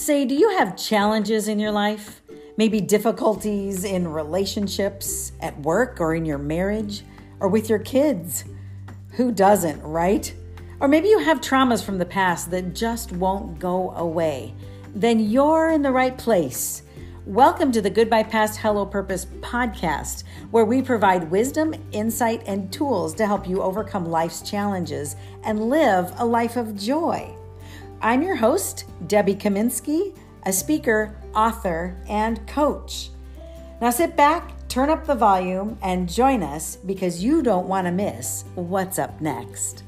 Say, do you have challenges in your life? Maybe difficulties in relationships, at work, or in your marriage, or with your kids? Who doesn't, right? Or maybe you have traumas from the past that just won't go away. Then you're in the right place. Welcome to the Goodbye Past Hello Purpose podcast, where we provide wisdom, insight, and tools to help you overcome life's challenges and live a life of joy. I'm your host, Debbie Kaminsky, a speaker, author, and coach. Now sit back, turn up the volume, and join us because you don't want to miss what's up next.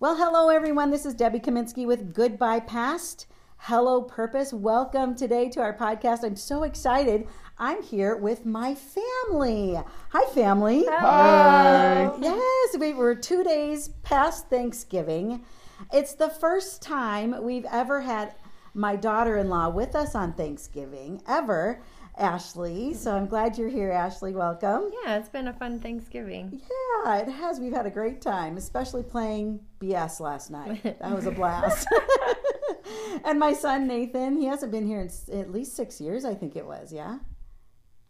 Well, hello everyone. This is Debbie Kaminsky with Goodbye Past. Hello Purpose. Welcome today to our podcast. I'm so excited. I'm here with my family. Hi, family. Hi. Yes, we were two days past Thanksgiving. It's the first time we've ever had my daughter in law with us on Thanksgiving, ever. Ashley. So I'm glad you're here, Ashley. Welcome. Yeah, it's been a fun Thanksgiving. Yeah, it has. We've had a great time, especially playing BS last night. That was a blast. and my son Nathan, he hasn't been here in at least six years, I think it was. Yeah.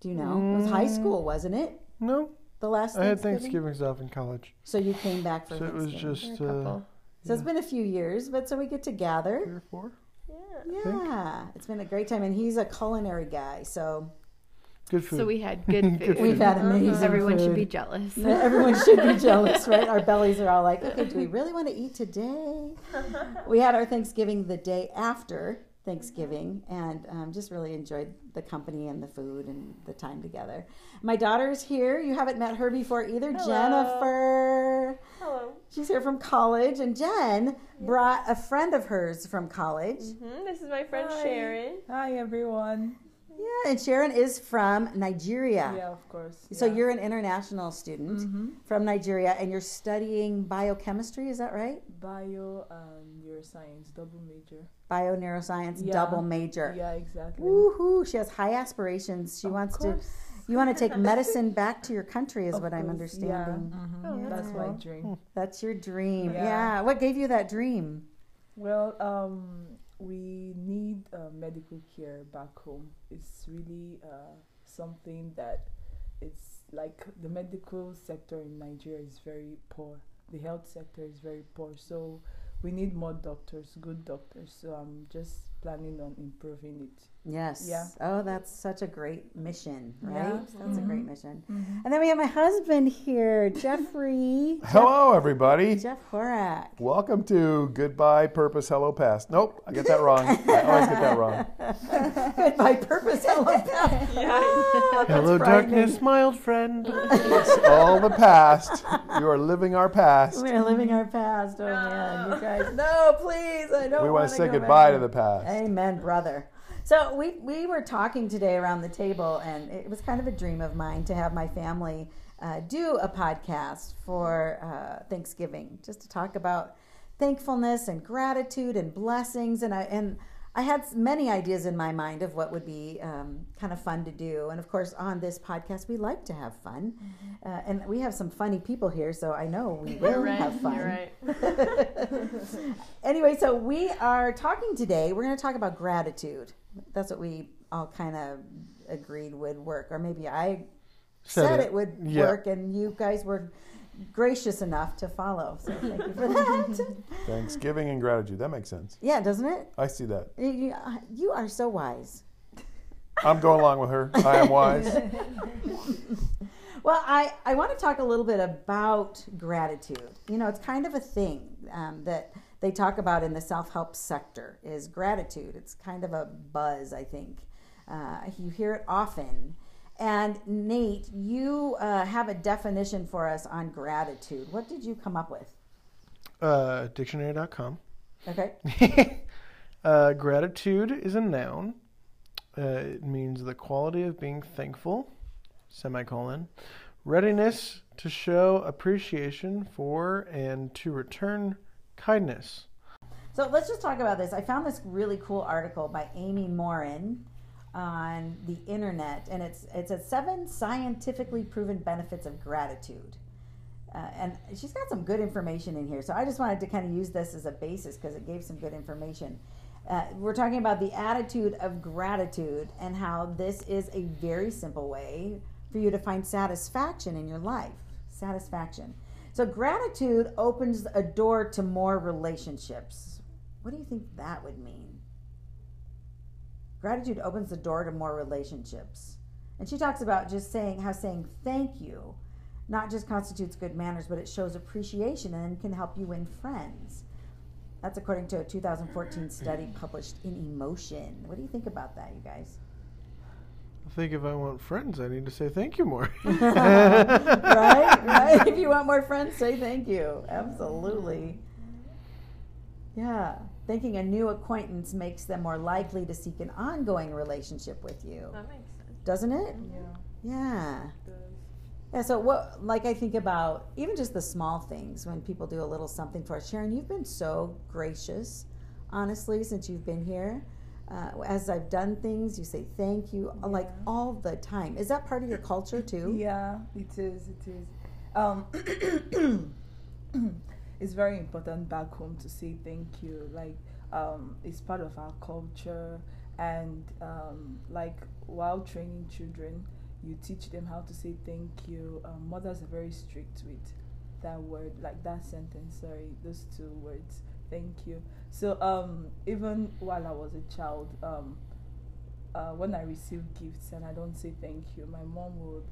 Do you know? It was high school, wasn't it? No, The last I had Thanksgiving. Thanksgivings off in college, So you came back for so it was Thanksgiving. just A uh, couple. So it's been a few years, but so we get to gather. three together. or four. Yeah, Yeah, it's been a great time, and he's a culinary guy, so Good food. So we had good food. Good we've had amazing. Everyone should food. be jealous. Everyone should be jealous, right? Our bellies are all like, okay, do we really want to eat today? We had our Thanksgiving the day after Thanksgiving and um, just really enjoyed the company and the food and the time together. My daughter's here. You haven't met her before either. Jennifer. Hello. She's here from college. And Jen brought a friend of hers from college. hmm This is my friend Hi. Sharon. Hi everyone. Yeah, and Sharon is from Nigeria. Yeah, of course. So yeah. you're an international student Mhm. from Nigeria and you're studying biochemistry, is that right? bio and neuroscience double major. Bio neuroscience Yeah. double major. Yeah, exactly. Woohoo! She has high aspirations. She Of wants course. to. You want to take medicine back to your country, is Of what I'm understanding. Yeah. Oh, Mhm. that's That's my dream. That's your dream. Yeah. Yeah. What gave you that dream? Well, um, we need uh, medical care back home. It's really uh, something that it's like the medical sector in Nigeria is very poor. The health sector is very poor. So we need more doctors, good doctors. So I'm just planning on improving it. Yes. Yeah. Oh, that's such a great mission, right? Yeah. That's a great Mhm. mission. And then we have my husband here, Jeffrey. Hello, everybody. Jeff Horak. Welcome to Goodbye Purpose Hello Past. Nope, I get that wrong. I always get that wrong. Goodbye, purpose. Hello, pal. Ah, that's Hello, darkness, my old friend. It's all the past. You are living our past. We're living our past. Oh man, you guys. No, please. I don't. We want wanna to say go goodbye back. to the past. Amen, brother. So we we were talking today around the table, and it was kind of a dream of mine to have my family uh, do a podcast for uh, Thanksgiving, just to talk about thankfulness and gratitude and blessings, and I and. I had many ideas in my mind of what would be um, kind of fun to do. And of course, on this podcast, we like to have fun. Uh, and we have some funny people here, so I know we will right. have fun. You're right. anyway, so we are talking today. We're going to talk about gratitude. That's what we all kind of agreed would work, or maybe I Said said, it. it. would Yeah. work, and you guys were gracious enough to follow. So thank you for that. Thanksgiving and gratitude. That makes sense. yeah, doesn't it? I see that. You- You, you are so wise. I'm going along with her. I am wise. Well, I, I want to talk a little bit about gratitude. You know, it's kind of a thing um, that they talk about in the self help sector is gratitude. It's kind of a buzz, I think. Uh, you hear it often. And Nate, you uh, have a definition for us on gratitude. What did you come up with? Uh, dictionary.com. Okay. uh, gratitude is a noun. Uh, it means the quality of being thankful, semicolon, readiness to show appreciation for and to return kindness. So let's just talk about this. I found this really cool article by Amy Morin on the internet, and it's it's a seven scientifically proven benefits of gratitude. Uh, and she's got some good information in here. So I just wanted to kind of use this as a basis because it gave some good information. Uh, we're talking about the attitude of gratitude and how this is a very simple way for you to find satisfaction in your life. Satisfaction. So, gratitude opens a door to more relationships. What do you think that would mean? Gratitude opens the door to more relationships. And she talks about just saying how saying thank you not just constitutes good manners, but it shows appreciation and can help you win friends. That's according to a 2014 study published in Emotion. What do you think about that, you guys? I think if I want friends, I need to say thank you more. right? Right? If you want more friends, say thank you. Absolutely. Yeah. Thinking a new acquaintance makes them more likely to seek an ongoing relationship with you. That makes sense. Doesn't it? Yeah. Yeah. Yeah, so what, like, I think about even just the small things when people do a little something for us. Sharon, you've been so gracious, honestly, since you've been here. Uh, as I've done things, you say thank you, uh, like all the time. Is that part of your culture too? Yeah, it is. It is. Um, it's very important back home to say thank you. Like, um, it's part of our culture, and um, like while training children, you teach them how to say thank you. Um, mothers are very strict with that word, like that sentence. Sorry, those two words. Thank you. So um, even while I was a child, um, uh, when I receive gifts and I don't say thank you, my mom would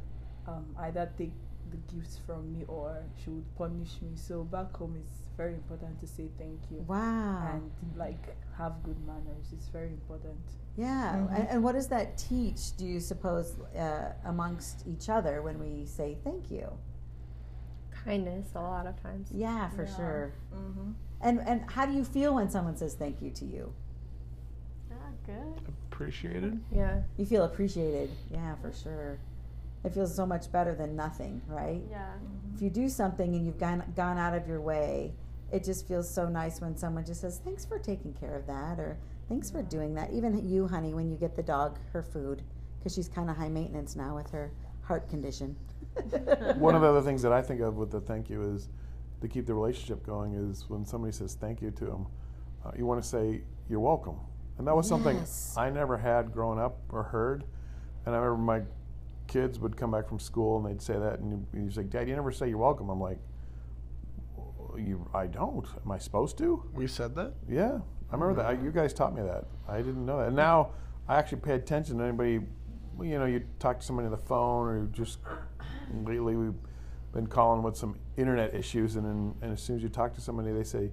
um, either take the gifts from me or she would punish me. So back home, it's very important to say thank you Wow. and like have good manners. It's very important. yeah. Mhm. And, and what does that teach, do you suppose, uh, amongst each other when we say thank you? Kindness a lot of times. Yeah, for Yeah. sure. Mm-hmm. And, and how do you feel when someone says thank you to you? Ah, good. Appreciated. Yeah. You feel appreciated. Yeah, for sure. It feels so much better than nothing, right? Yeah. If you do something and you've gone gone out of your way, it just feels so nice when someone just says, "Thanks for taking care of that," or "Thanks for doing that." Even you, honey, when you get the dog her food, because she's kind of high maintenance now with her heart condition. One of the other things that I think of with the thank you is to keep the relationship going is when somebody says thank you to them, uh, you want to say you're welcome. And that was something Yes. I never had growing up or heard. And I remember my kids would come back from school and they'd say that, and he's like, "Dad, you never say you're welcome." I'm like, "You, I don't. Am I supposed to?" We said that. Yeah, I remember that. I, you guys taught me that. I didn't know that. And now I actually pay attention to anybody. You know, you talk to somebody on the phone, or just lately we've been calling with some internet issues, and then, and as soon as you talk to somebody, they say,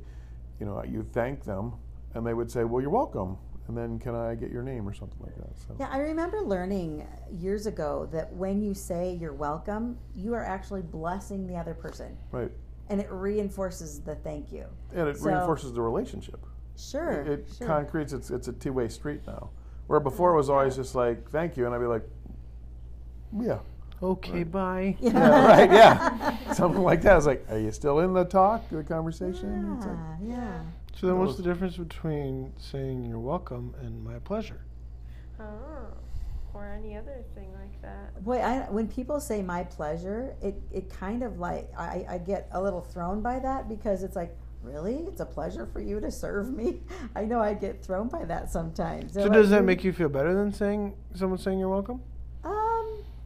you know, you thank them, and they would say, "Well, you're welcome," and then can I get your name or something like that. So Yeah, I remember learning years ago that when you say you're welcome, you are actually blessing the other person, right, and it reinforces the thank you. and it So- reinforces the relationship. Sure. It, it sure. concretes. It's it's a two way street now. Where before it was always just like thank you, and I'd be like, yeah. Okay, bye. Yeah, right. Yeah, something like that. I was like, "Are you still in the talk, the conversation?" It's like, Yeah, yeah. So then, what's the difference between saying you're welcome and my pleasure? Oh. Or any other thing like that. Boy, I, when people say my pleasure, it, it kind of like I, I get a little thrown by that because it's like, really? It's a pleasure for you to serve me? I know I get thrown by that sometimes. They're So like, does that hmm. make you feel better than saying someone saying you're welcome?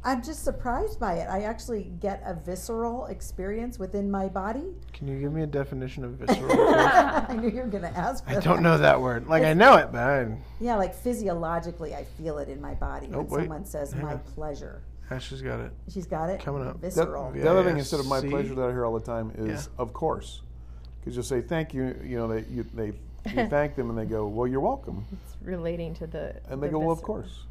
I'm just surprised by it. I actually get a visceral experience within my body. Can you give me a definition of visceral? I knew you were going to ask. For I don't that. know that word. Like I know it, but I'm... Yeah, like physiologically, I feel it in my body Oh, when wait. someone says Hang my on. pleasure. Ashley's got it. She's got it Coming up. That- Visceral. the other thing Yeah, instead of my see? pleasure that I hear all the time is Yeah. of course, because you'll say thank you. You know, they you, they you thank them and they go, well, you're welcome, It's relating to the. and they the go, well, of course.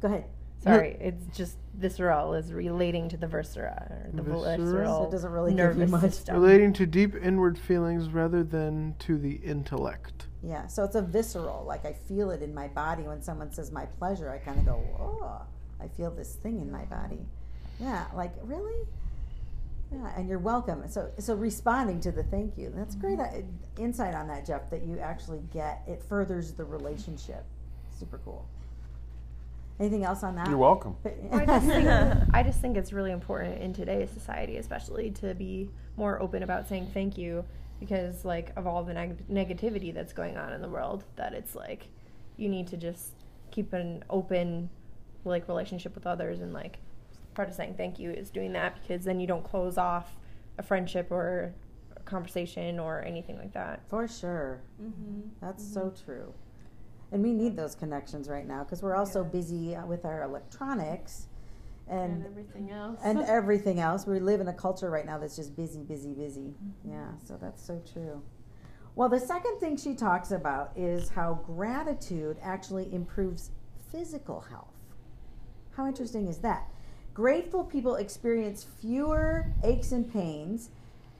Go ahead. Sorry, it's just visceral is relating to the viscera or the Visceral? visceral. So it doesn't really give you nervous much. system. Relating to deep inward feelings rather than to the intellect. Yeah, so it's a visceral. Like I feel it in my body when someone says my pleasure. I kind of go, oh, I feel this thing in my body. Yeah, like really. Yeah, and you're welcome. So, so responding to the thank you. That's great uh, insight on that, Jeff. That you actually get it furthers the relationship. Super cool. Anything else on that? You're welcome. I just, think, I just think it's really important in today's society, especially to be more open about saying thank you because, like, of all the neg- negativity that's going on in the world, that it's like you need to just keep an open, like, relationship with others. And, like, part of saying thank you is doing that because then you don't close off a friendship or a conversation or anything like that. For sure. Mm-hmm. That's so true. And we need those connections right now because we're also busy uh, with our electronics And and everything else. and everything else. We live in a culture right now that's just busy, busy, busy. Yeah, so that's so true. Well, the second thing she talks about is how gratitude actually improves physical health. How interesting is that? Grateful people experience fewer aches and pains,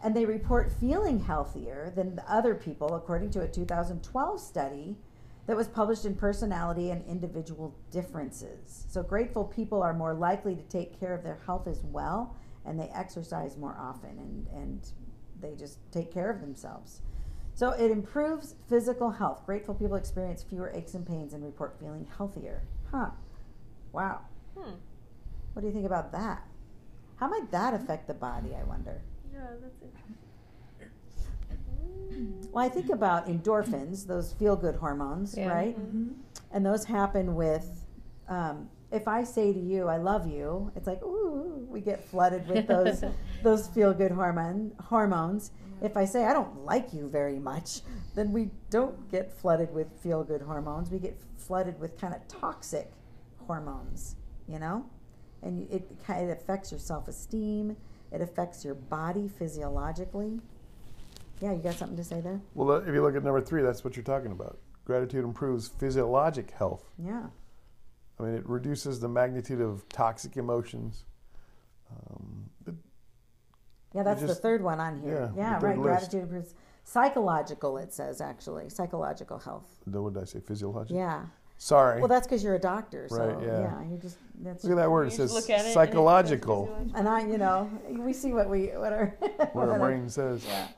and they report feeling healthier than the other people, according to a 2012 study that was published in Personality and Individual Differences. So, grateful people are more likely to take care of their health as well, and they exercise more often, and, and they just take care of themselves. So, it improves physical health. Grateful people experience fewer aches and pains and report feeling healthier. Huh. Wow. Hmm. What do you think about that? How might that affect the body, I wonder? Yeah, that's interesting. Well, I think about endorphins, those feel good hormones, Yeah. right? And those happen with, um, if I say to you, I love you, it's like, ooh, we get flooded with those, those feel good hormone, hormones. If I say, I don't like you very much, then we don't get flooded with feel good hormones. We get flooded with kind of toxic hormones, you know? And it of affects your self esteem, it affects your body physiologically. Yeah, you got something to say there? Well, if you look at number three, that's what you're talking about. Gratitude improves physiologic health. Yeah. I mean, it reduces the magnitude of toxic emotions. Um, it- Yeah, that's just- the third one on here. yeah, Yeah, right. list. Gratitude improves psychological. It says actually psychological health. what did I say? Physiologic. Yeah. Sorry. Well, that's because you're a doctor. So Right, yeah. you just that's. look at that word. It says look at it and it says psychological. And I, you know, we see what we what our What what our our- brain says. Yeah.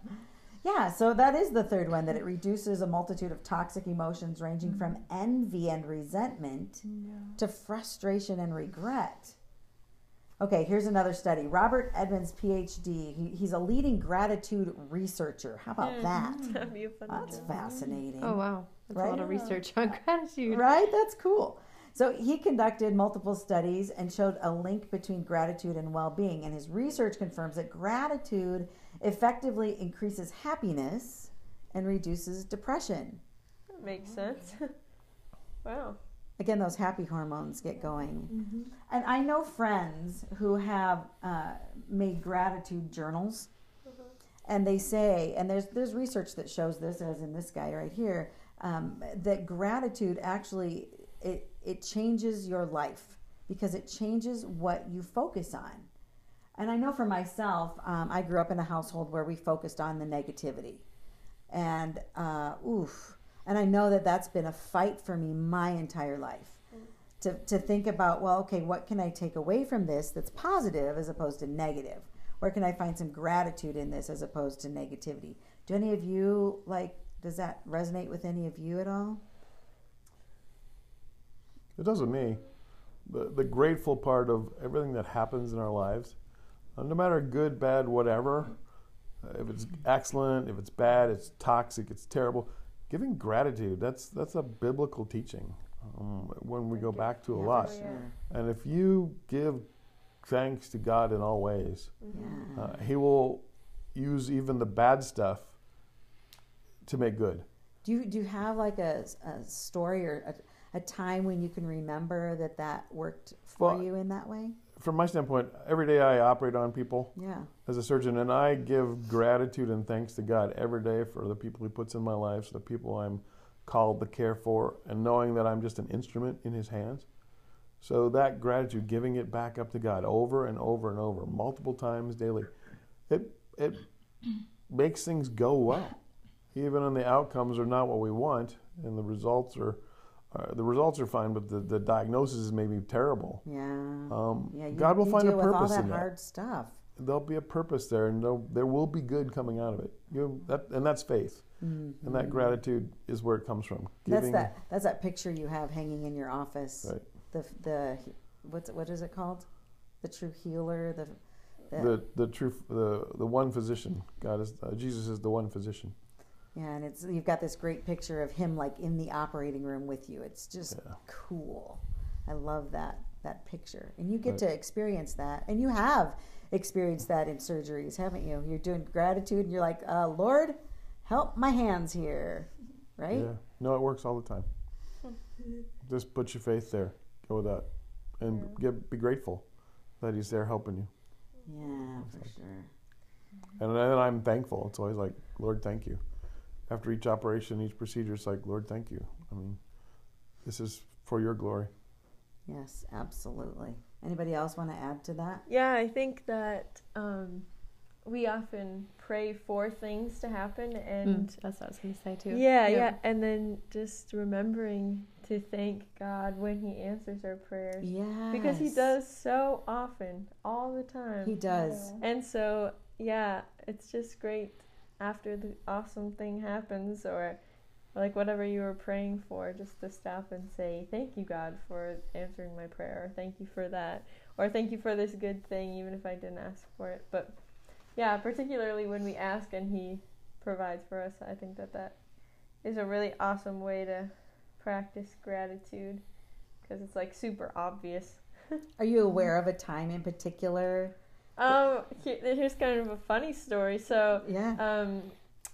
Yeah, so that is the third one that it reduces a multitude of toxic emotions ranging from mm. envy and resentment to frustration and regret. Okay, here's another study. Robert Emmons, PhD, he, he's a leading gratitude researcher. How about mm. that? That'd be a fun That's job. fascinating. Oh, wow. That's a lot of research on gratitude. Right? That's cool. So he conducted multiple studies and showed a link between gratitude and well being. And his research confirms that gratitude effectively increases happiness and reduces depression. That makes sense. wow. Again, those happy hormones get going. And I know friends who have uh, made gratitude journals. And they say, and there's there's research that shows this, as in this guy right here, um, that gratitude actually it it changes your life because it changes what you focus on. And I know for myself, um, I grew up in a household where we focused on the negativity, and uh, oof, and I know that that's been a fight for me my entire life. To, to think about, well, okay, what can I take away from this that's positive as opposed to negative? Where can I find some gratitude in this as opposed to negativity? Do any of you like? Does that resonate with any of you at all? It does with me. The, the grateful part of everything that happens in our lives, no matter good, bad, whatever, uh, if it's excellent, if it's bad, it's toxic, it's terrible, giving gratitude, that's, that's a biblical teaching um, when we go back to a lot. And if you give thanks to God in all ways, uh, He will use even the bad stuff to make good. Do you do you have like a, a story or a, a time when you can remember that that worked for Well, you in that way? From my standpoint, every day I operate on people. Yeah. as a surgeon, and I give gratitude and thanks to God every day for the people He puts in my life, the people I'm called to care for, and knowing that I'm just an instrument in His hands. So that gratitude, giving it back up to God over and over and over, multiple times daily, it it makes things go well, even when the outcomes are not what we want, and the results are. Uh, the results are fine, but the, the diagnosis may be terrible. Yeah. Um, yeah. You, God will find a deal with all purpose in that hard stuff. there'll be a purpose there, and there'll- be good coming out of it. You that, and that's faith, and that gratitude is where it comes from. That's that. That's that picture you have hanging in your office. Right. the the what's what is it called? The true healer. The the, The the true the the one physician. God is uh, Jesus is the one physician. Yeah, and it's you've got this great picture of him like in the operating room with you. It's just Yeah. cool. I love that that picture, and you get Right. to experience that, and you have experienced that in surgeries, haven't you? You're doing gratitude, and you're like, uh, Lord, help my hands here, right? Yeah. No, it works all the time. Just put your faith there. Go with that, and get, be grateful that He's there helping you. Yeah, for sure. And then I'm thankful. It's always like, Lord, thank you. After each operation, each procedure, it's like, Lord, thank you. I mean, this is for your glory. Yes, absolutely. Anybody else want to add to that? Yeah, I think that um, we often pray for things to happen, and That's what I was gonna say too. yeah, Yeah. yeah, and then just remembering to thank God when He answers our prayers Yeah. because He does so often, all the time. He does. And so, yeah, it's just great after the awesome thing happens or like whatever you were praying for, just to stop and say, Thank you, God, for answering my prayer, or thank you for that, or thank you for this good thing, even if I didn't ask for it. But yeah, particularly when we ask and He provides for us, I think that that is a really awesome way to practice gratitude because it's like super obvious. Are you aware of a time in particular? Um, here, here's kind of a funny story. So, Yeah. um,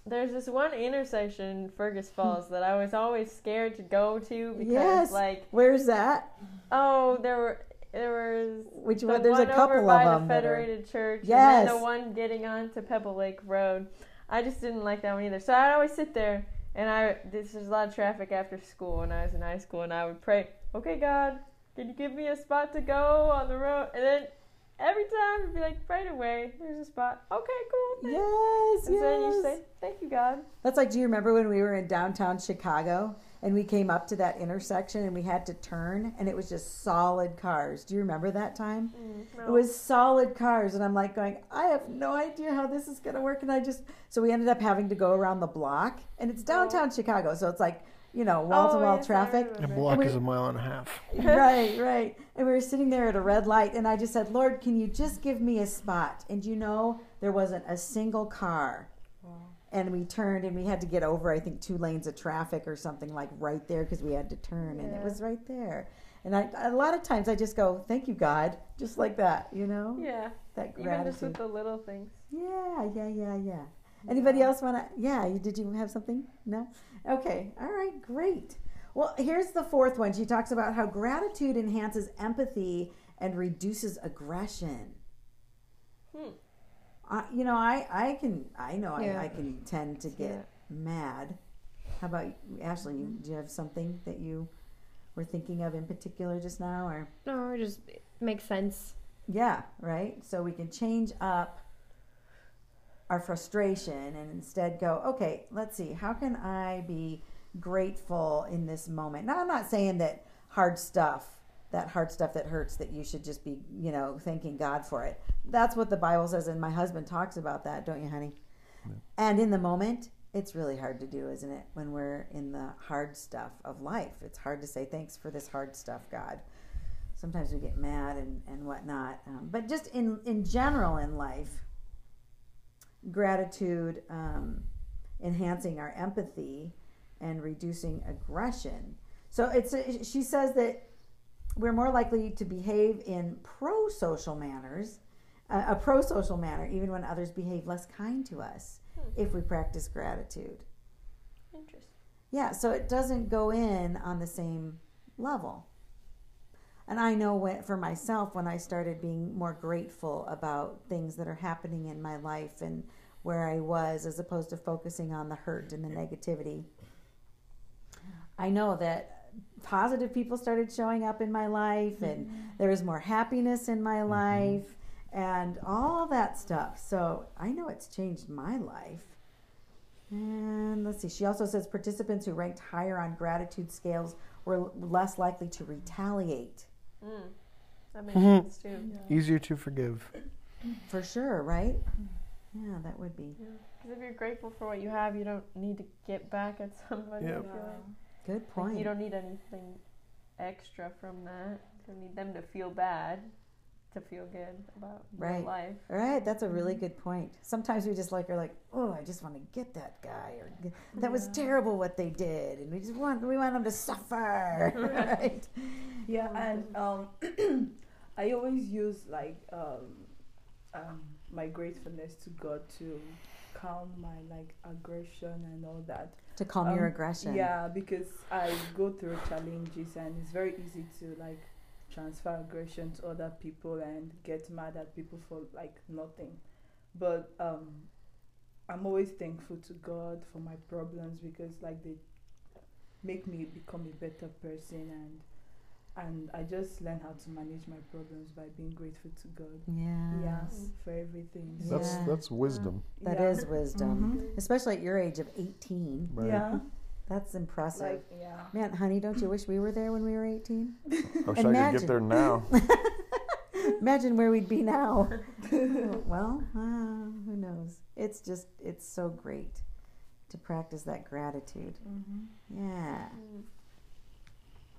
there's this one intersection in Fergus Falls that I was always scared to go to because, Yes. like, Where's that? oh, there were there was Which the one? There's one a couple over by of the them. are- Federated Church, and Yes. then the one getting onto Pebble Lake Road. I just didn't like that one either. So I'd always sit there, and I this was a lot of traffic after school when I was in high school, and I would pray, "Okay, God, can you give me a spot to go on the road?" And then every time it'd be like, "Right away, there's a spot." Okay, cool. thanks." Yes, And then you say, "Thank you, God." That's like, do you remember when we were in downtown Chicago and we came up to that intersection and we had to turn and it was just solid cars? Do you remember that time? Mm, it was solid cars, and I'm like going, I have no idea how this is going to work. And I just, so we ended up having to go around the block, and it's oh. downtown Chicago, so it's like, you know, wall to Oh, wall traffic. A block we- is a mile and a half. right, right. And we were sitting there at a red light, and I just said, Lord, can you just give me a spot? And you know, there wasn't a single car. And we turned, and we had to get over, I think, two lanes of traffic or something like right there because we had to turn, and it was right there. And I, a lot of times, I just go, "Thank you, God," just like that, you know, Yeah, that gratitude. even just with the little things. Yeah, yeah, yeah, yeah. Anybody else want to? Yeah, you, did you have something? No? Okay, all right, great. Well, here's the fourth one. She talks about how gratitude enhances empathy and reduces aggression. Hmm. Uh, you know, I, I can, I know Yeah. I, I can tend to get Yeah. mad. How about you, Ashley? You, do you have something that you were thinking of in particular just now, or? No, it just it makes sense. Yeah, right. So we can change up our frustration and instead go, okay, let's see, how can I be grateful in this moment? Now, I'm not saying that hard stuff, that hard stuff that hurts, that you should just be, you know, thanking God for it. That's what the Bible says, and my husband talks about that, don't you, honey? And in the moment, it's really hard to do, isn't it? When we're in the hard stuff of life, it's hard to say thanks for this hard stuff, God sometimes we get mad and, and whatnot. Um, but just in, in general in life, gratitude, um, enhancing our empathy and reducing aggression. So it's a, she says that we're more likely to behave in pro-social manners, uh, a pro-social manner, even when others behave less kind to us, if we practice gratitude. Interesting. Yeah, so it doesn't go in on the same level. And I know when, for myself, when I started being more grateful about things that are happening in my life and where I was, as opposed to focusing on the hurt and the negativity, I know that positive people started showing up in my life and mm-hmm. there was more happiness in my mm-hmm. life and all that stuff. So I know it's changed my life. And let's see, she also says participants who ranked higher on gratitude scales were less likely to retaliate. Mm. That makes Mhm. sense too. Easier to forgive. For sure, right? Yeah, that would be. Because if you're grateful for what you have, you don't need to get back at somebody. I Yep. feel like. Good Like, point. you don't need anything extra from that. You don't need them to feel bad to feel good about their Right. life. All right, that's a really good point. Sometimes we just like are like, oh, I just want to get that guy, or "G- that was terrible what they did, and we just want we want them to suffer, right? Yeah, and um, I always use like um, um, my gratefulness to God to calm my like aggression and all that. To calm your Um, aggression. Yeah, because I go through challenges and it's very easy to like transfer aggression to other people and get mad at people for like nothing. But um, I'm always thankful to God for my problems because like they make me become a better person and and I just learn how to manage my problems by being grateful to God. Yeah. Yes. For everything. Yeah. That's that's wisdom. That yeah. is wisdom, Mhm. especially at your age of 18. Right. Yeah. That's impressive. Like yeah. Man, honey, don't you wish we were there when we were 18? I wish I could get there now. Imagine where we'd be now. well, uh, who knows? It's just, it's so great to practice that gratitude. Yeah.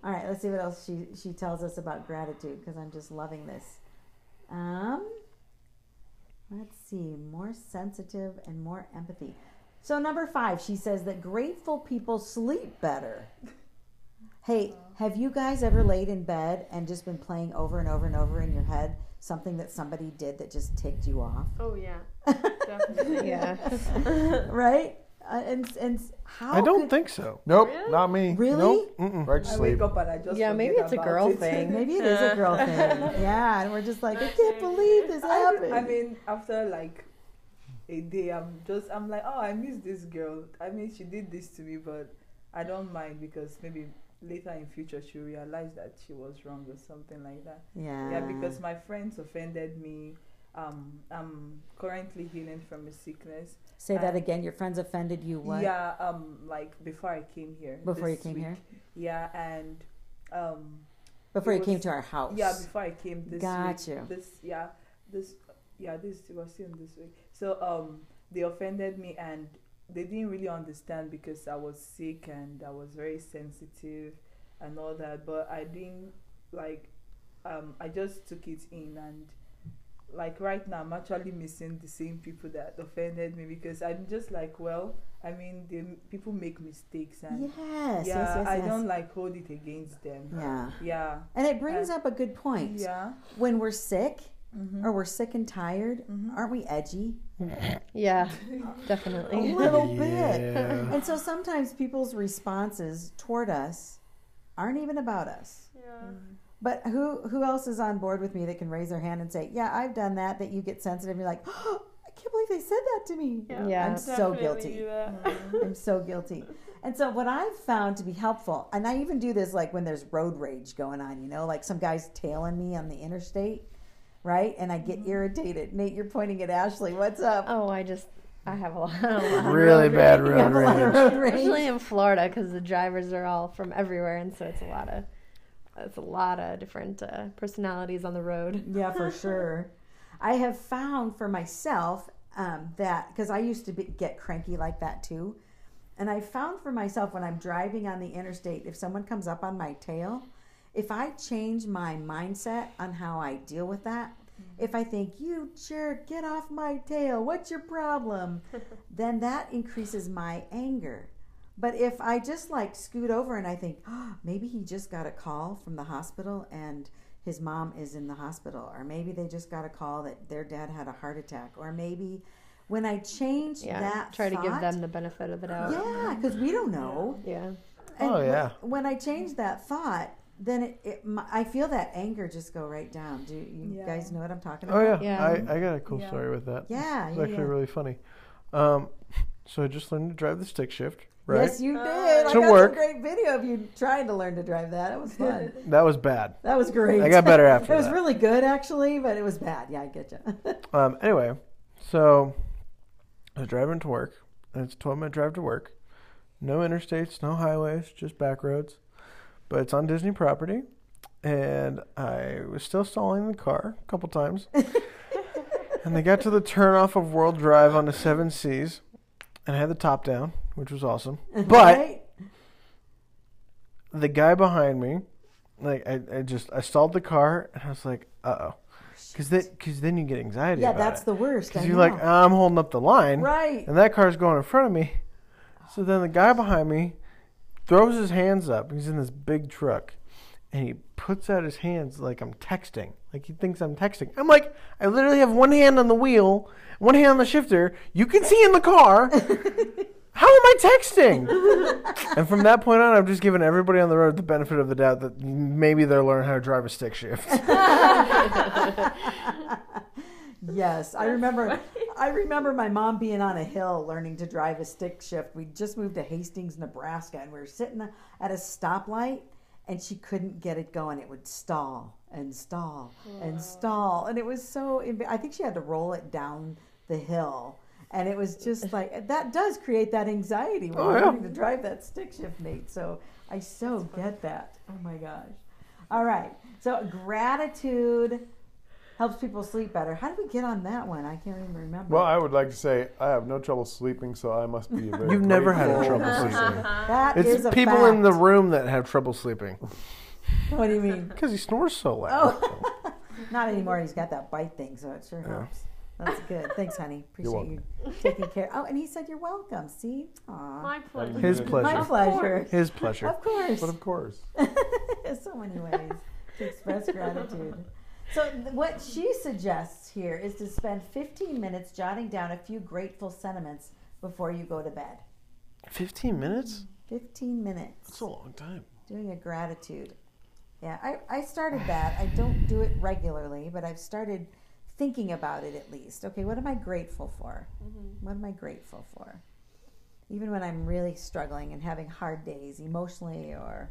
All right, let's see what else she, she tells us about gratitude because I'm just loving this. Um, let's see, more sensitive and more empathy. So, number five, she says that grateful people sleep better. Hey, have you guys ever laid in bed and just been playing over and over and over in your head something that somebody did that just ticked you off? Oh yeah, definitely. Yeah. right? Uh, and and how I don't could- think so. Nope, Really? not me. really Nope. Mm-mm. Right to I sleep. wake up and I just Yeah, maybe it's a girl it. thing. Maybe it is a girl thing. Yeah, and we're just like, I can't believe this I, happened. I mean, after like a day, I'm just, I'm like, oh, I miss this girl. I mean, she did this to me, but I don't mind because maybe later in future she realized that she was wrong or something like that. yeah. Yeah, because my friends offended me. Um, I'm currently healing from a sickness. Say that again. Your friends offended you. What? Yeah, um, like before I came here. Before you came week. here. Yeah, and um, Before you came to our house. Yeah, before I came this Got week. you. This yeah, this yeah, this it was still this week. So um they offended me and they didn't really understand because I was sick and I was very sensitive and all that. But I didn't like um I just took it in and like right now I'm actually missing the same people that offended me because I'm just like well I mean they people make mistakes and Yes. yes. yeah Yes. I yes. don't like hold it against them Yeah. yeah And it brings Uh, up a good point. yeah When we're sick Mhm. or we're sick and tired, Mhm. aren't we edgy? Yeah, definitely. A definitely. little bit. And so sometimes people's responses toward us aren't even about us. Yeah. But who who else is on board with me that can raise their hand and say, "Yeah, I've done that." That you get sensitive. And you're like, oh, "I can't believe they said that to me." Yeah. I'm so guilty. I'm so guilty. And so what I've found to be helpful, and I even do this like when there's road rage going on, you know, like some guy's tailing me on the interstate, right? And I get irritated. Nate, you're pointing at Ashley. What's up? Oh, I just I have a lot. A lot of Really road bad rage. You road a lot rage. road Especially in Florida, because the drivers are all from everywhere, and so it's a lot of it's a lot of different uh, personalities on the road. Yeah, for sure. I have found for myself um, that because I used to be, get cranky like that too, and I found for myself when I'm driving on the interstate, if someone comes up on my tail, if I change my mindset on how I deal with that, mm-hmm. if I think you jerk, get off my tail, what's your problem, then that increases my anger. But if I just like scoot over and I think, oh, maybe he just got a call from the hospital and his mom is in the hospital, or maybe they just got a call that their dad had a heart attack, or maybe when I change Yeah, that, try to give them the benefit of the doubt. yeah, because we don't know. Yeah. And Oh, when- yeah. When, I change that thought, then it, it my, I feel that anger just go right down. Do you Yeah. guys know what I'm talking Oh about? yeah, Yeah. I, I got a cool Yeah. story with that. Yeah, It's actually yeah. really funny. Um, so I just learned to drive the stick shift. Right. Yes, you did. I To got work. some great video of you trying to learn to drive that. It was fun. That was bad. that was great. I got better after It was that. really good actually, but it was bad. Yeah, I get you. Um, anyway, so I was driving to work, and it's a 12 minute drive to work. No interstates, no highways, just back roads. But it's on Disney property, and I was still stalling the car a couple times. and they got to the turnoff of World Drive on the Seven Seas, and I had the top down, which was awesome. But Right? the guy behind me like I, I just I stalled the car and I was like, uh oh, because then because then you get anxiety. Yeah, about that's the worst. I Because you're know. like, I'm holding up the line, right. and that car's going in front of me. So then the guy behind me throws his hands up. He's in this big truck, and he puts out his hands like I'm texting. Like he thinks I'm texting. I'm like, I literally have one hand on the wheel, one hand on the shifter. You can see in the car. How am I texting? and from that point on, I've just given everybody on the road the benefit of the doubt that maybe they'll learn how to drive a stick shift. Yes, I remember. I remember my mom being on a hill learning to drive a stick shift. We just moved to Hastings, Nebraska, and we were sitting at a stoplight, and she couldn't get it going. It would stall and stall and stall, and it was so. I think she had to roll it down the hill, and it was just like that. Does create that anxiety when Oh, you're yeah. learning to drive that stick shift, Nate. So I so get that. Oh my gosh. All right. So gratitude helps people sleep better. How did we get on that one? I can't even remember. Well, I would like to say I have no trouble sleeping, so I must be a very. You've never had grateful trouble sleeping. person. that is It's a people in the room that have trouble sleeping What do you mean? because he snores so loud. Oh, not anymore. He's got that bite thing, so it sure Yeah. helps. That's good. Thanks, honey. Appreciate you taking care. Oh, and he said you're welcome. See? Aw. My pleasure. His pleasure. My pleasure. His pleasure. Of course. But of course, so many ways to express gratitude. So, what she suggests here is to spend 15 minutes jotting down a few grateful sentiments before you go to bed. 15 minutes? 15 minutes. That's a long time. Doing a gratitude. Yeah, I, I started that. I don't do it regularly, but I've started thinking about it at least. Okay, what am I grateful for? Mm-hmm. What am I grateful for? Even when I'm really struggling and having hard days emotionally or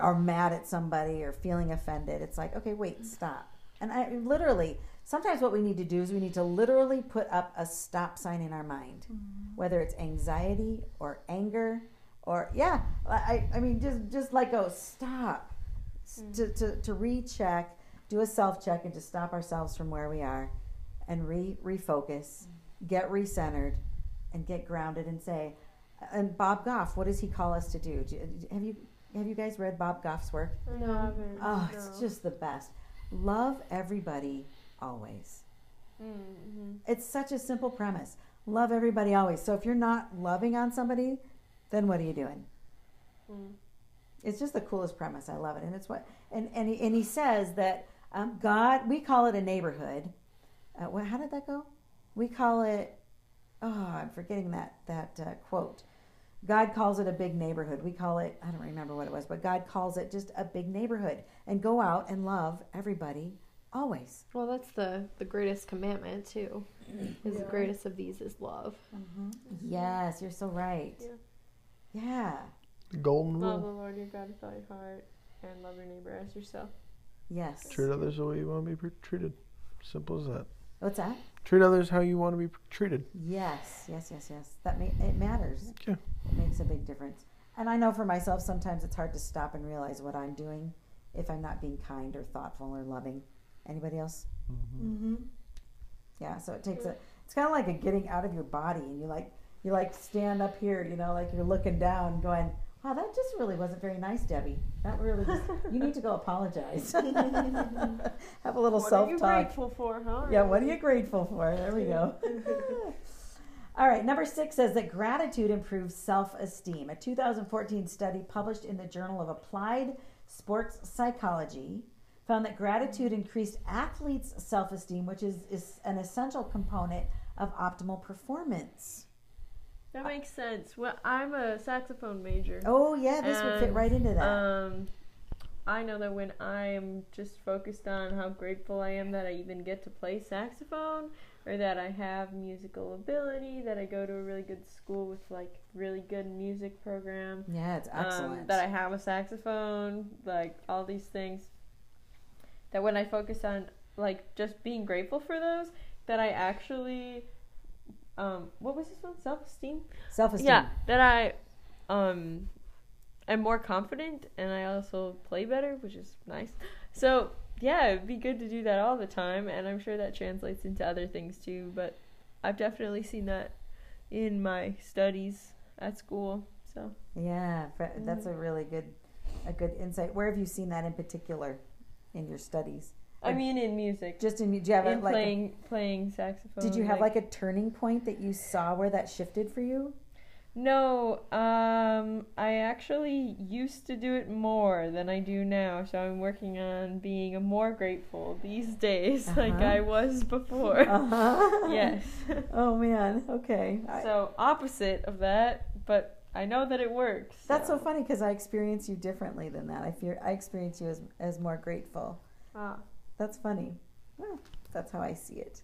or mad at somebody or feeling offended, it's like, okay, wait, stop. And I literally sometimes what we need to do is we need to literally put up a stop sign in our mind. Mm-hmm. Whether it's anxiety or anger or yeah, I I mean just just like go stop. S- mm. To, to, to recheck, do a self check and to stop ourselves from where we are and re refocus, mm. get recentered and get grounded and say and Bob Goff, what does he call us to do? Do Have you have you guys read Bob Goff's work? No. Oh, it's just the best. Love everybody always. Mm-hmm. It's such a simple premise. Love everybody always. So if you're not loving on somebody, then what are you doing? Mm. It's just the coolest premise. I love it, and it's what and and he, and he says that um, God. We call it a neighborhood. Uh, well, how did that go? We call it. Oh, I'm forgetting that that uh, quote. God calls it a big neighborhood. We call it. I don't remember what it was, but God calls it just a big neighborhood. And go out and love everybody always. Well, that's the the greatest commandment too. Is the greatest of these is love. Mm-hmm. Mm-hmm. Yes, you're so right. Yeah. Yeah. Golden rule. Love the. Lord your God with all your heart and love your neighbor as yourself. Yes. Treat others the way you want to be treated. Simple as that. What's that? Treat others how you want to be treated. Yes, yes, yes, yes. That ma- it matters. Yeah. It makes a big difference. And I know for myself, sometimes it's hard to stop and realize what I'm doing if I'm not being kind or thoughtful or loving. Anybody else? Mm-hmm. Yeah. So it takes a. It's kind of like a getting out of your body, and you like you like stand up here, you know, like you're looking down, going, "Wow, that just really wasn't very nice, Debbie. That really just. you need to go apologize. Have a little self talk. What are you grateful for, huh? Yeah, what are you grateful for? There we go. All right, number six says that gratitude improves self esteem. A 2014 study published in the Journal of Applied Sports Psychology found that gratitude increased athletes' self esteem, which is, is an essential component of optimal performance. That makes sense. Well, I'm a saxophone major. Oh, yeah, this would fit right into that. Um, I know that when I'm just focused on how grateful I am that I even get to play saxophone, or that I have musical ability, that I go to a really good school with like really good music program, yeah, it's excellent. um, that I have a saxophone, like all these things. That when I focus on like just being grateful for those, that I actually, um, what was this one? Self esteem. self esteem. Yeah, that I um am more confident and I also play better, which is nice. So yeah, it'd be good to do that all the time, and I'm sure that translates into other things too. But I've definitely seen that in my studies at school. So Yeah, that's a really good a good insight. Where have you seen that in particular in your studies? I mean, in music, Just in, do you have a, in like, a- playing playing saxophone. did you have like a turning point that you saw where that shifted for you? No, um, I actually used to do it more than I do now, so I'm working on being more grateful these days, like Uh-huh. I was before. Uh-huh. yes. Oh man. Okay. So opposite of that, but I know that it works. That's so funny because I experience you differently than that. I fear I experience you as as more grateful. Ah, That's funny. Well, that's how I see it.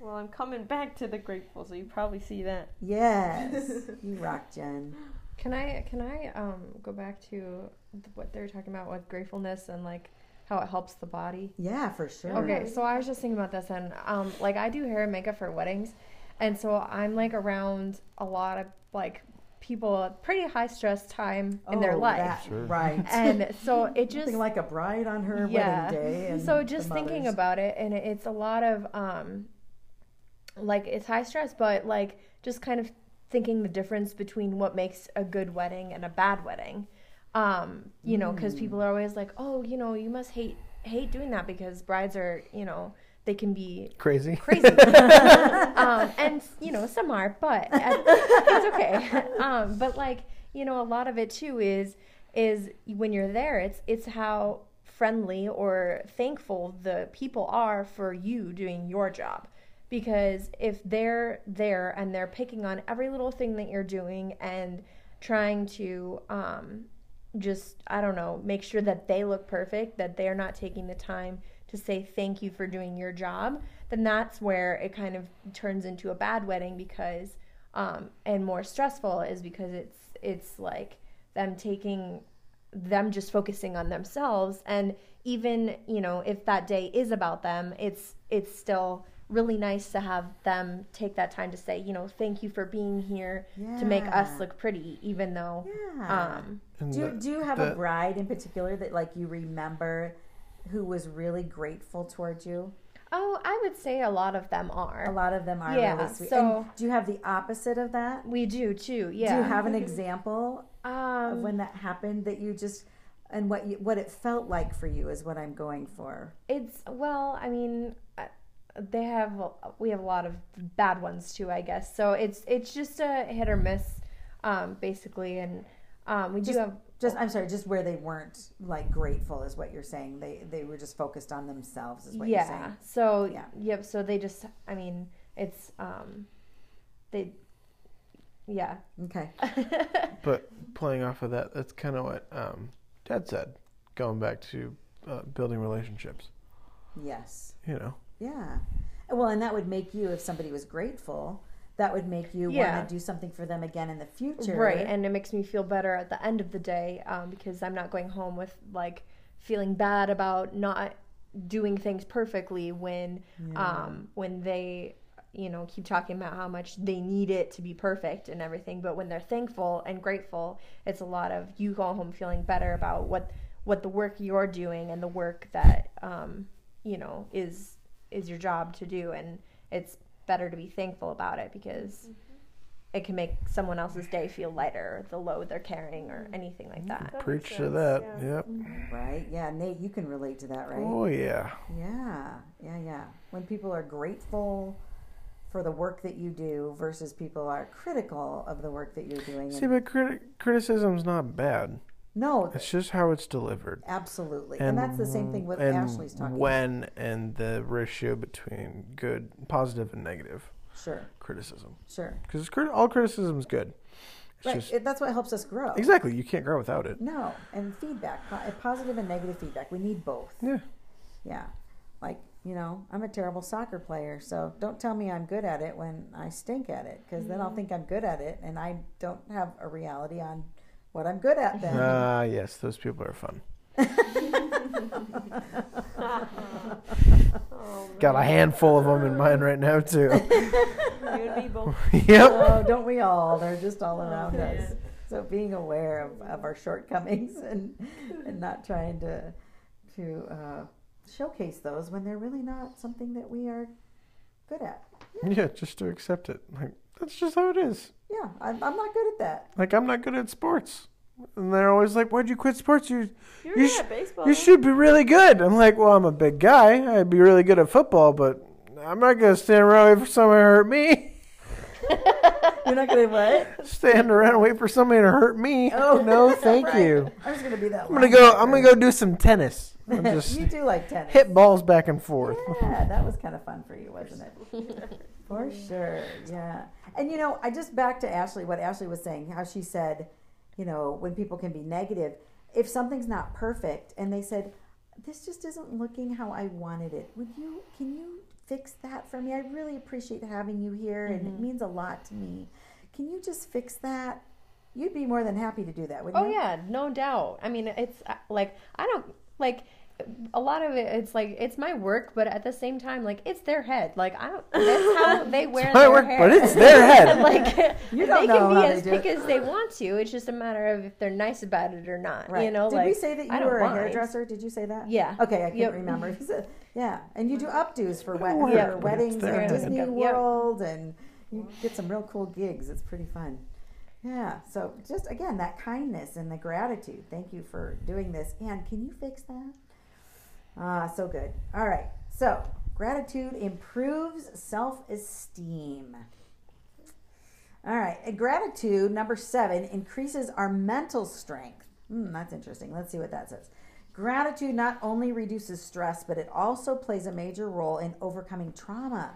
well, I'm coming back to the grateful, so you probably see that. Yes, you rock, Jen. Can I can I um go back to what they were talking about with gratefulness and like how it helps the body? Yeah, for sure. Okay, so I was just thinking about this, and um, like I do hair and makeup for weddings, and so I'm like around a lot of like people at pretty high stress time in their Oh, life, that- Sure. Right. and so it just Something like a bride on her Yeah. wedding day. And so just thinking about it, and it's a lot of um, like it's high stress, but like just kind of thinking the difference between what makes a good wedding and a bad wedding. Um, you know, because Mm. people are always like, oh, you know, you must hate hate doing that because brides are, you know, they can be Crazy. crazy. um, and you know, some are, but it's okay. Um, but like, you know, a lot of it too is is when you're there, it's it's how friendly or thankful the people are for you doing your job. Because if they're there and they're picking on every little thing that you're doing and trying to um, just I don't know, make sure that they look perfect, that they're not taking the time to say thank you for doing your job, then that's where it kind of turns into a bad wedding because um, and more stressful is because it's it's like them taking them just focusing on themselves and even you know if that day is about them it's it's still really nice to have them take that time to say you know thank you for being here to make us look pretty even though Yeah. um And do, you, the- do you have a bride in particular that like you remember who was really grateful towards you? oh i would say a lot of them are. A lot of them are Yeah, really sweet. so- and do you have the opposite of that? we do too yeah Do you have an example of um when that happened that you just and what you, what it felt like for you is what I'm going for. It's well, I mean, uh, they have we have a lot of bad ones too, I guess. So it's it's just a hit or miss, um, basically, and um, we Just- do have Just I'm sorry, just where they weren't like grateful is what you're saying. They they were just focused on themselves is what you're yeah. saying. So Yeah. yep. So they just, I mean, it's um, they, yeah. Okay. But playing off of that, that's kind of what um, Dad said. Going back to uh, building relationships, Yes. you know. Yeah. Well, and that would make you, if somebody was grateful, that would make you Yeah. want to do something for them again in the future. Right, and it makes me feel better at the end of the day um, because I'm not going home with like feeling bad about not doing things perfectly when um, when they you know keep talking about how much they need it to be perfect and everything. But when they're thankful and grateful, it's a lot of you go home feeling better about what what the work you're doing and the work that um, you know is is your job to do, and it's better to be thankful about it because mm-hmm. it can make someone else's day feel lighter, the load they're carrying, or mm-hmm. anything like mm-hmm. that. That Preach makes to that. yeah. Yep. Right? Yeah, Nate, you can relate to that, right? Oh yeah. Yeah, yeah, yeah. When people are grateful for the work that you do versus people are critical of the work that you're doing. See, And but criti- criticism's not bad. No, It's just how it's delivered. absolutely. And, that's the same thing with and Ashley's talking about. when and the ratio between good, positive, and negative Sure, criticism. sure. Because crit- all criticism is good. It's Right. just It, that's what helps us grow. exactly you can't grow without it. No, and feedback, eh, positive and negative feedback. We need both. Yeah. Yeah. Like, you know, I'm a terrible soccer player, so don't tell me I'm good at it when I stink at it, because then I'll mm. think I'm good at it, and I don't have a reality on what I'm good at then. Ah, yes, those people are fun. Oh, Got a handful of them in mine right now too. you and me both. yep. oh, don't we all? They're just all around man. us. So being aware of, of our shortcomings and and not trying to to uh, showcase those when they're really not something that we are good at. Yeah, just to accept it. Like that's just how it is. Yeah, I'm, I'm not good at that. Like I'm not good at sports. And they're always like, "Why'd you quit sports? You You're You good sh- at baseball. you should be really good." I'm like, "Well, I'm a big guy. I'd be really good at football, but I'm not gonna stand around and wait for somebody to hurt me. You're not gonna what? Stand around and wait for somebody to hurt me. Oh, no, thank right. you. I was gonna be that. I'm gonna go. I'm gonna go do some tennis. and just you do like tennis. hit balls back and forth. Yeah, that was kind of fun for you, wasn't it? For sure. Yeah. And you know, I just back to Ashley, what Ashley was saying, how she said, you know, when people can be negative, if something's not perfect and they said, this just isn't looking how I wanted it, would you, can you fix that for me? I really appreciate having you here and it means a lot to me. Can you just fix that? You'd be more than happy to do that, wouldn't Oh you? yeah, no doubt. I mean, it's uh, like I don't like a lot of it. It's like it's my work, but at the same time, like it's their head. Like I don't. That's how they wear my their work, hair. but it's their head. like You don't they know can be as do pick as they want to. It's just a matter of if they're nice about it or not. Right. You know, Did like we say that you don't were a mind. hairdresser? Did you say that? Yeah. Okay, I can't Yep. remember. Yeah, and you do updos for, wed- work, for but weddings their at. Disney Yep. World, and you get some real cool gigs. It's pretty fun. Yeah. So just again, that kindness and the gratitude. Thank you for doing this. And can you fix that? Ah, so good. All right. So gratitude improves self-esteem. All right. And gratitude, number seven, increases our mental strength. Hmm, that's interesting. Let's see what that says. Gratitude not only reduces stress, but it also plays a major role in overcoming trauma.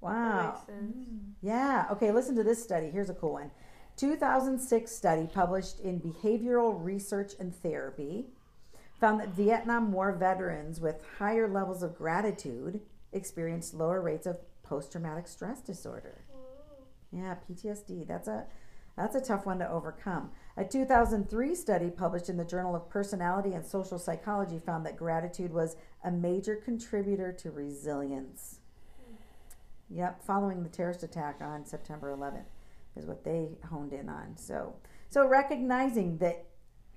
Wow. Sense. Yeah. Okay, listen to this study. Here's a cool one. 2006 study published in Behavioral Research and Therapy found that Vietnam War veterans with higher levels of gratitude experienced lower rates of post-traumatic stress disorder. Yeah, PTSD. That's a that's a tough one to overcome. A 2003 study published in the Journal of Personality and Social Psychology found that gratitude was a major contributor to resilience. Yep, following the terrorist attack on September 11th is what they honed in on. So, so recognizing that,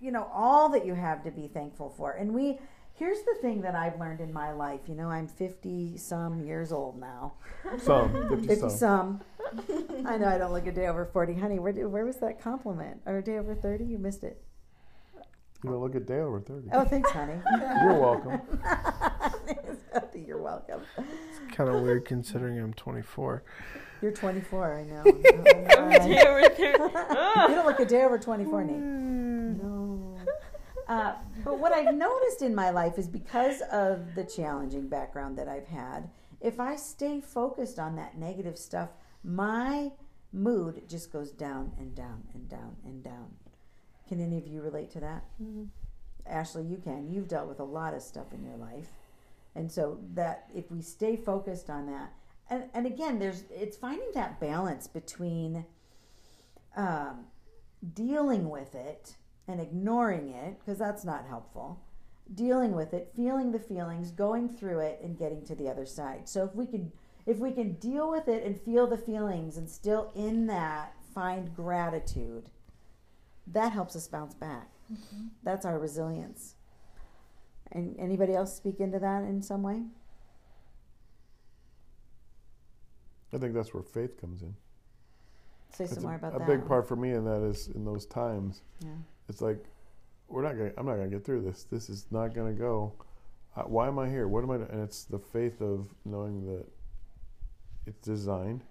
you know, all that you have to be thankful for. And we, here's the thing that I've learned in my life. You know, I'm 50 some years old now. Some, 50, 50 some. some. I know I don't look a day over 40. Honey, where, did- where was that compliment? Or a day over 30? You missed it. You don't look at day over 30. Oh, thanks, honey. You're welcome. You're welcome. It's kind of weird considering I'm 24. You're 24, I know. Oh, my. Day over you don't look a day over 24, Nate. No. Uh, but what I've noticed in my life is because of the challenging background that I've had, if I stay focused on that negative stuff, my mood just goes down and down and down and down. Can any of you relate to that? Ashley, you can. You've dealt with a lot of stuff in your life. And so that if we stay focused on that, and, and again, there's it's finding that balance between um, dealing with it and ignoring it because that's not helpful. Dealing with it, feeling the feelings, going through it, and getting to the other side. So if we can, if we can deal with it and feel the feelings, and still in that find gratitude, that helps us bounce back. That's our resilience. And anybody else speak into that in some way? I think that's where faith comes in. Say That's some more a, about a that. A big part for me in that is in those times. Yeah. It's like we're not gonna. I'm not gonna get through this. This is not gonna go. Uh, why am I here? What am I? doing? And it's the faith of knowing that it's designed.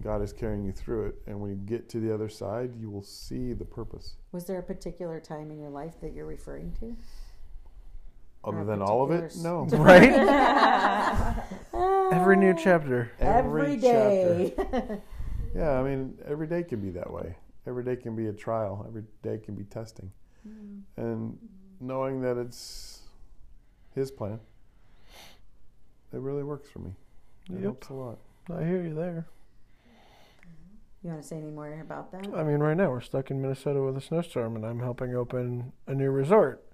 God is carrying you through it, and when you get to the other side, you will see the purpose. Was there a particular time in your life that you're referring to? Other than all of it, no. Right? Every new chapter. Every day. Yeah, I mean, every day can be that way. Every day can be a trial. Every day can be testing. Mm-hmm. And knowing that it's His plan, it really works for me. It Yep. helps a lot. I hear you there. you want to say any more about that? I mean, right now we're stuck in Minnesota with a snowstorm, and I'm helping open a new resort.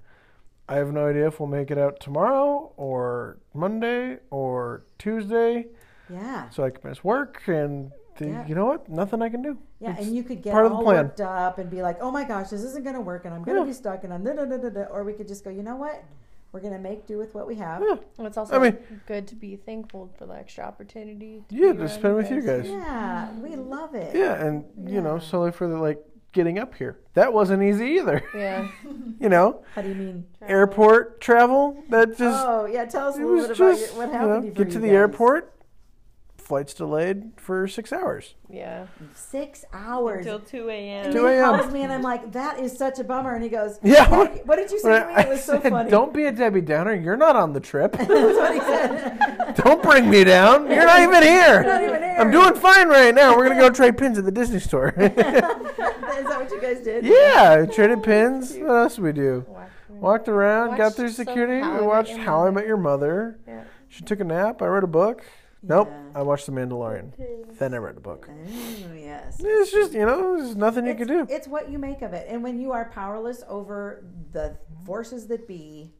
I have no idea if we'll make it out tomorrow or Monday or Tuesday, Yeah. so I can miss work. And the, Yeah. you know what? Nothing I can do. Yeah, It's and you could get part of the all plan. worked up and be like, "Oh my gosh, this isn't going to work, and I'm going to Yeah. be stuck, and I'm da da da da da." Or we could just go, "You know what? We're going to make do with what we have." Yeah. Well, it's also I mean- good to be thankful for the extra opportunity. To Yeah, to spend with you guys. guys. Yeah, we love it. Yeah, and you know, Yeah. solely for the like getting up here. That wasn't easy either. Yeah. You know, How do you mean? airport travel. That oh, just oh, yeah. Tell us a little bit about just your, what you know, happened. get to you the guys. airport. Flight's delayed for six hours. Yeah. Six hours. Until 2 a.m. 2 a.m.. calls me and I'm like, that is such a bummer. And he goes, Yeah. What, did- what did you say to me? It was so said, funny. Don't be a Debbie Downer. You're not on the trip. That's what he said. Don't bring me down. You're not even here. not even here. I'm doing fine right now. We're gonna go trade pins at the Disney store. is that what you guys did? yeah, traded pins. What else did we do? Watch. Walked around, got through security. I We watched How I Met Your Mother. Yeah. She took a nap. I read a book. Nope, Yeah. I watched The Mandalorian. Then I read a book. Oh, yes. It's just you know, there's nothing you it's, can do. It's what you make of it. And when you are powerless over the forces that be,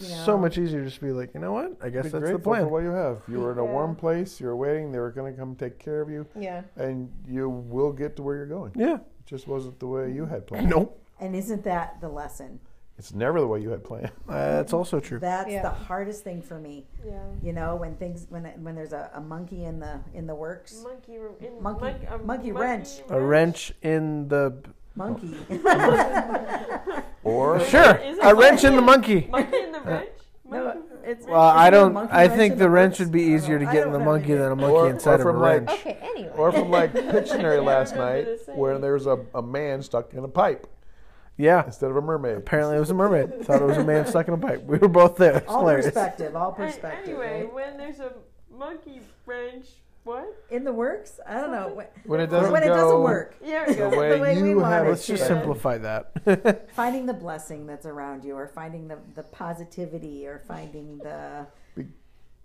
you know, So much easier to just to be like, you know what? I guess Be that's the grateful plan. for what you have. You were in a Yeah. warm place. You were waiting. They were going to come take care of you, Yeah. and you will get to where you're going. Yeah. It just wasn't the way you had planned. Nope. And isn't that the lesson? It's never the way you had planned. That's also true. That's Yeah. the hardest thing for me. Yeah. You know, when things when when there's a, a monkey in the in the works, Monkey, in, Monkey- mon- a monkey wrench. A wrench in the. Monkey. Oh. Or Sure, Is it a wrench in the monkey? monkey. Monkey in the uh, wrench? no, Monkey. it's Well, I isn't there a don't. monkey I wrench think in the wrench works? would be easier to I get don't in the know monkey than a monkey Or- inside or of a from, like- wrench. Okay. Anyway. or from like Pictionary last night, the saying. where there's a, a man stuck in a pipe Yeah. instead of a mermaid. Apparently, it was a mermaid. Thought it was a man stuck in a pipe. We were both there. It's All hilarious. perspective, all An- perspective. Anyway, right? when there's a monkey wrench, what? in the works, I don't know. When, When it doesn't when it doesn't work, There we the way, The way you want have it it. Let's just Yeah. simplify that. finding the blessing that's around you, or finding the the positivity, or finding the Be-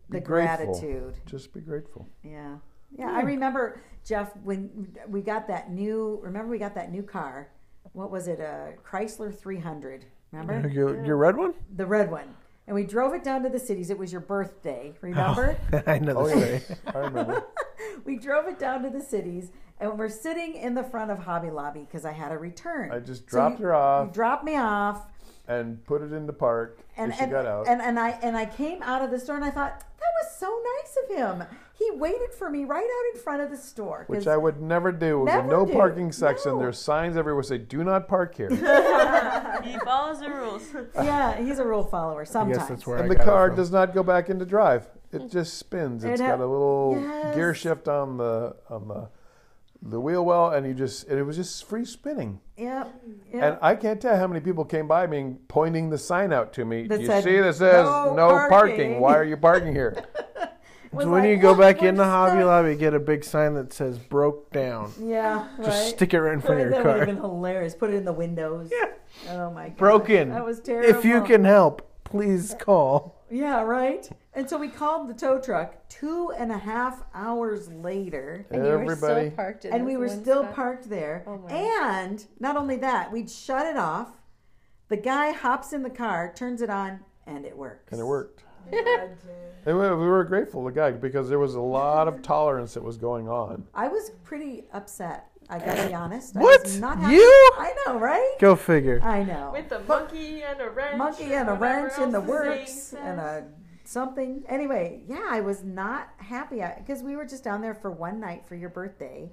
the grateful. gratitude. Just be grateful. Yeah. Yeah, I hmm. remember Jeff when we got that new. Remember, we got that new car. What was it? A Chrysler 300. Remember your, your red one? the red one? And we drove it down to the cities. It was your birthday. Remember? Oh, I know Oh, the story. I remember. we drove it down to the cities, and we're sitting in the front of Hobby Lobby because I had a return. I just So dropped you- her off You dropped me off, and put it in the park. And and and, got out. and and I and I came out of the store, and I thought that was so nice of him. He waited for me right out in front of the store, which I would never do. Never There's no do. parking section. No. There's signs everywhere say "Do not park here." he follows the rules. yeah, he's a rule follower sometimes. guess that's where I and the got car does not go back into drive. It just spins. It It's ha- got a little Yes. gear shift on the on the the wheel well, and you just and it was just free spinning. Yep. And. I can't tell how many people came by me pointing the sign out to me. That you said, see, this says "No no, parking. parking." Why are you parking here? So when like, you go back in the Hobby stuck." Lobby, get a big sign that says "broke down." Yeah, right. Just stick it right in front of that your would have been hilarious. Put it in the windows. Yeah. Oh my god. Broken. That was terrible. If you can help, please call. Yeah, right. And so we called the tow truck two and a half hours later. and you were Everybody, still parked in and we were still spot. parked there. Oh my. and not only that, we'd shut it off. The guy hops in the car, turns it on, and it works. and it worked. And we we were grateful to the guy because there was a lot of tolerance that was going on. I was pretty upset. I gotta be honest. I What? was not happy. You? I know, right? Go figure. I know. With a monkey and a wrench. monkey and a whatever wrench in the else saying works and a something. Anyway, yeah, I was not happy because we were just down there for one night for your birthday,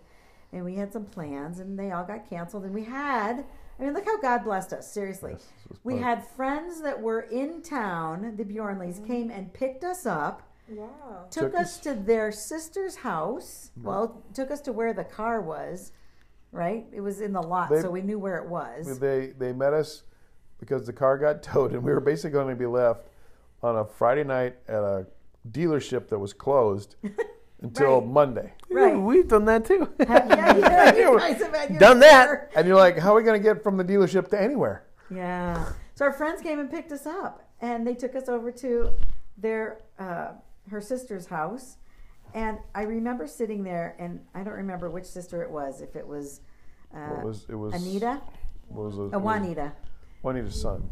and we had some plans, and they all got canceled. And we had, I mean, look how God blessed us. Seriously, This was we had friends that were in town. The Bjornleys mm-hmm. came and picked us up. Wow. Took, Took us us- to their sister's house. Well, took us to where the car was. Right, it was in the lot, They- so we knew where it was. They they met us because the car got towed, and we were basically going to be left on a Friday night at a dealership that was closed until Right. Monday. Right. We've done that too. yeah, yeah, you guys have had your Done that. share. And you're like, how are we going to get from the dealership to anywhere? Yeah. So our friends came and picked us up, and they took us over to their uh, her sister's house. And I remember sitting there, and I don't remember which sister it was. If it was uh, It was it was Anita, what was it? uh, Juanita, Juanita's son.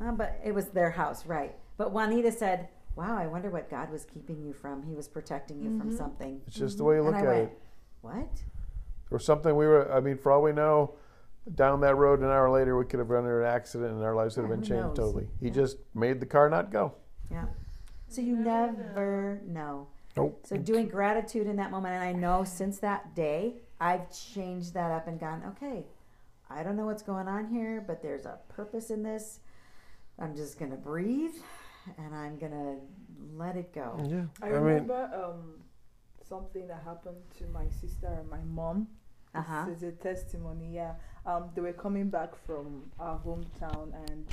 uh, but it was their house, right? But Juanita said, "Wow, I wonder what God was keeping you from. He was protecting you from something." It's just the way you look Mm-hmm. and I at went, it. "What?" Or something we were. I mean, for all we know, down that road an hour later, we could have run into an accident, and our lives would have been changed knows? totally. He Yeah. just made the car not go. Yeah. So you never know. Nope. So doing gratitude in that moment, and I know since that day, I've changed that up and gone, okay, I don't know what's going on here, but there's a purpose in this. I'm just going to breathe and I'm going to let it go. Yeah. I, I mean, remember um, something that happened to my sister and my mom. Uh huh. This is a testimony. Yeah, um, they were coming back from our hometown, and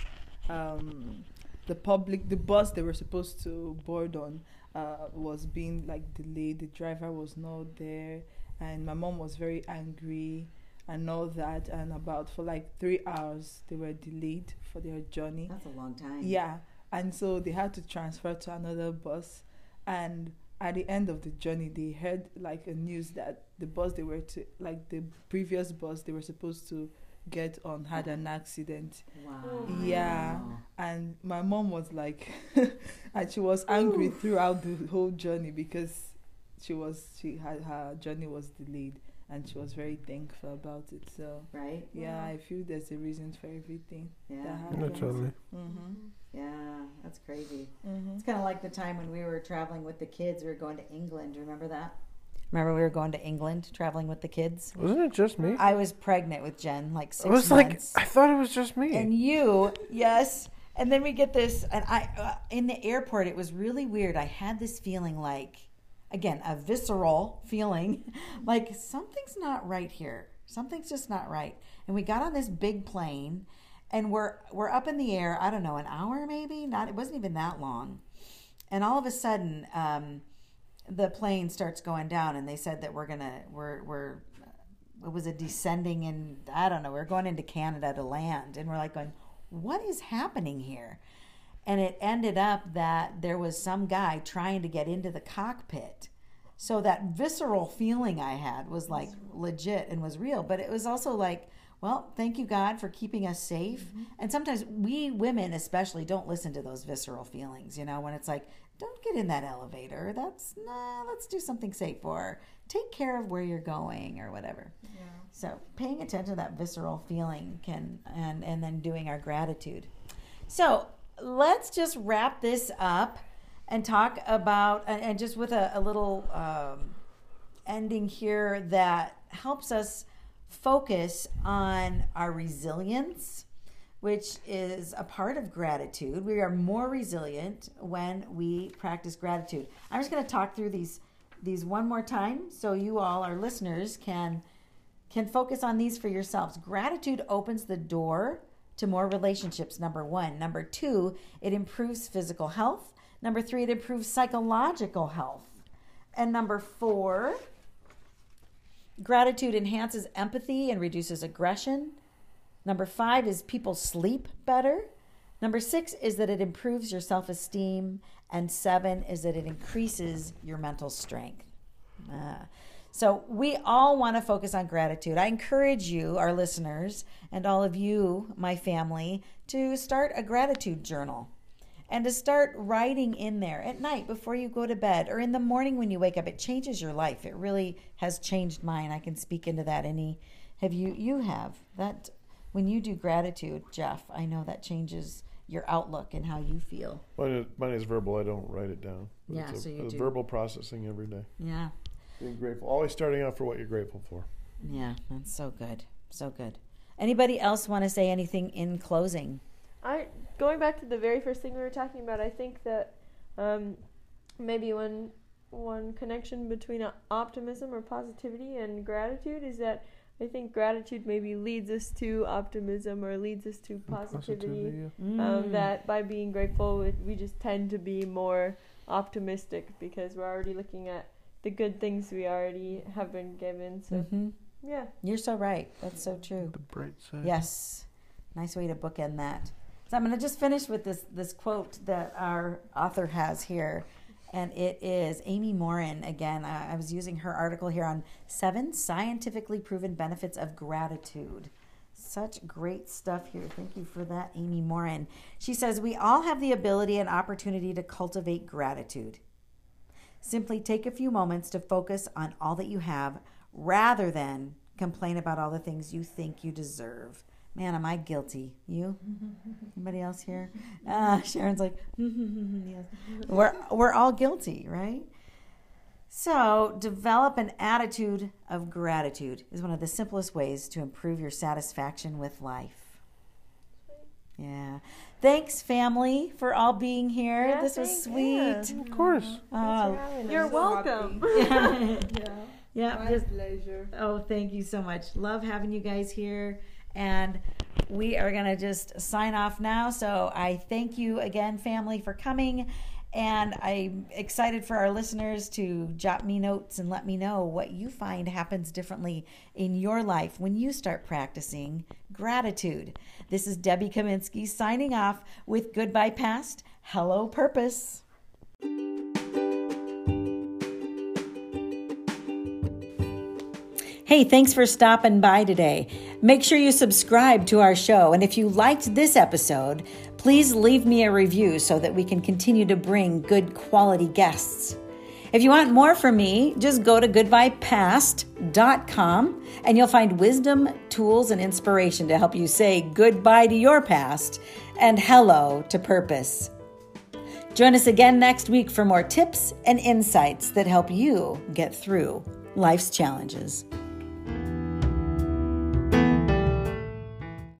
um, the public, the bus they were supposed to board on, uh, was being like delayed. The driver was not there, and my mom was very angry and all that. And about for like three hours, they were delayed for their journey. That's a long time. Yeah, and so they had to transfer to another bus, and at the end of the journey, they heard like a news that the bus they were to, like the previous bus they were supposed to get on had an accident, Wow. Yeah. and my mom was like, and she was angry throughout the whole journey because she was she had her journey was delayed, and she was very thankful about it. So Right? yeah, I feel there's a reason for everything Yeah. that happens. Naturally. Mm-hmm. Yeah, that's crazy. Mm-hmm. It's kind of like the time when we were traveling with the kids. We were going to England. Do you remember that? Remember we were going to England traveling with the kids? Wasn't it just me? I was pregnant with Jen, like six I was like. I thought it was just me. and you, yes. And then we get this, and I, uh, in the airport, it was really weird. I had this feeling like, again, a visceral feeling, like something's not right here. Something's just not right. And we got on this big plane, and we're we're up in the air. I don't know, an hour maybe. Not. It wasn't even that long. And all of a sudden, um, the plane starts going down, and they said that we're gonna we're we're it was a descending and I don't know, we are going into Canada to land and we're like going, What is happening here? And it ended up that there was some guy trying to get into the cockpit. So that visceral feeling I had was like legit and was real. But it was also like, well, thank you, God, for keeping us safe. And sometimes we women, especially, don't listen to those visceral feelings, you know, when it's like, don't get in that elevator. That's, nah, let's do something safe or take care of where you're going or whatever. Yeah. So paying attention to that visceral feeling can, and, and then doing our gratitude. So let's just wrap this up and talk about, and, and just with a, a little um, ending here that helps us focus on our resilience, which is a part of gratitude. We are more resilient when we practice gratitude. I'm just going to talk through these these one more time so you all our listeners can can focus on these for yourselves. Gratitude opens the door to more relationships, number one. Number two, it improves physical health. Number three, it improves psychological health. And number four, gratitude enhances empathy and reduces aggression. Number five is people sleep better. Number six is that it improves your self esteem. And seven is that it increases your mental strength. Ah. So, we all want to focus on gratitude. I encourage you, our listeners, and all of you, my family, to start a gratitude journal and to start writing in there at night before you go to bed or in the morning when you wake up. It changes your life. It really has changed mine. I can speak into that. Any have you you have that when you do gratitude, Jeff, I know that changes your outlook and how you feel. Mine is, mine is verbal. I don't write it down. Yeah, a, so you do. verbal processing every day. Yeah. Being grateful. Always starting out for what you're grateful for. Yeah, that's so good. So good. Anybody else want to say anything in closing? I going back to the very first thing we were talking about. I think that um, maybe one one connection between uh, optimism or positivity and gratitude is that I think gratitude maybe leads us to optimism or leads us to positivity. yeah. Um, Mm. that by being grateful, it, we just tend to be more optimistic because we're already looking at the good things we already have been given. So Mhm. yeah, You're so right. That's so true. The bright side. Yes. Nice way to bookend that. So I'm going to just finish with this this quote that our author has here. And it is Amy Morin again. I, I was using her article here on seven scientifically proven benefits of gratitude. Such great stuff here. Thank you for that, Amy Morin. She says, We all have the ability and opportunity to cultivate gratitude. Simply take a few moments to focus on all that you have rather than complain about all the things you think you deserve. Man, am I guilty? You? Anybody else here? Ah, Sharon's like, yes. We're we're all guilty, right? So, develop an attitude of gratitude is one of the simplest ways to improve your satisfaction with life. Yeah. Thanks, family, for all being here. Yeah, this was sweet. yeah. Of course. Oh, You're So welcome. happy. yeah. yeah. My just- pleasure. Oh, thank you so much. Love having you guys here. And we are going to just sign off now. So I thank you again, family, for coming. And I'm excited for our listeners to jot me notes and let me know what you find happens differently in your life when you start practicing gratitude. This is Debbie Kaminsky signing off with Goodbye Past, Hello Purpose. Hey, thanks for stopping by today. Make sure you subscribe to our show. And if you liked this episode, please leave me a review so that we can continue to bring good quality guests. If you want more from me, just go to goodbyepast.com and you'll find wisdom, tools, and inspiration to help you say goodbye to your past and hello to purpose. Join us again next week for more tips and insights that help you get through life's challenges.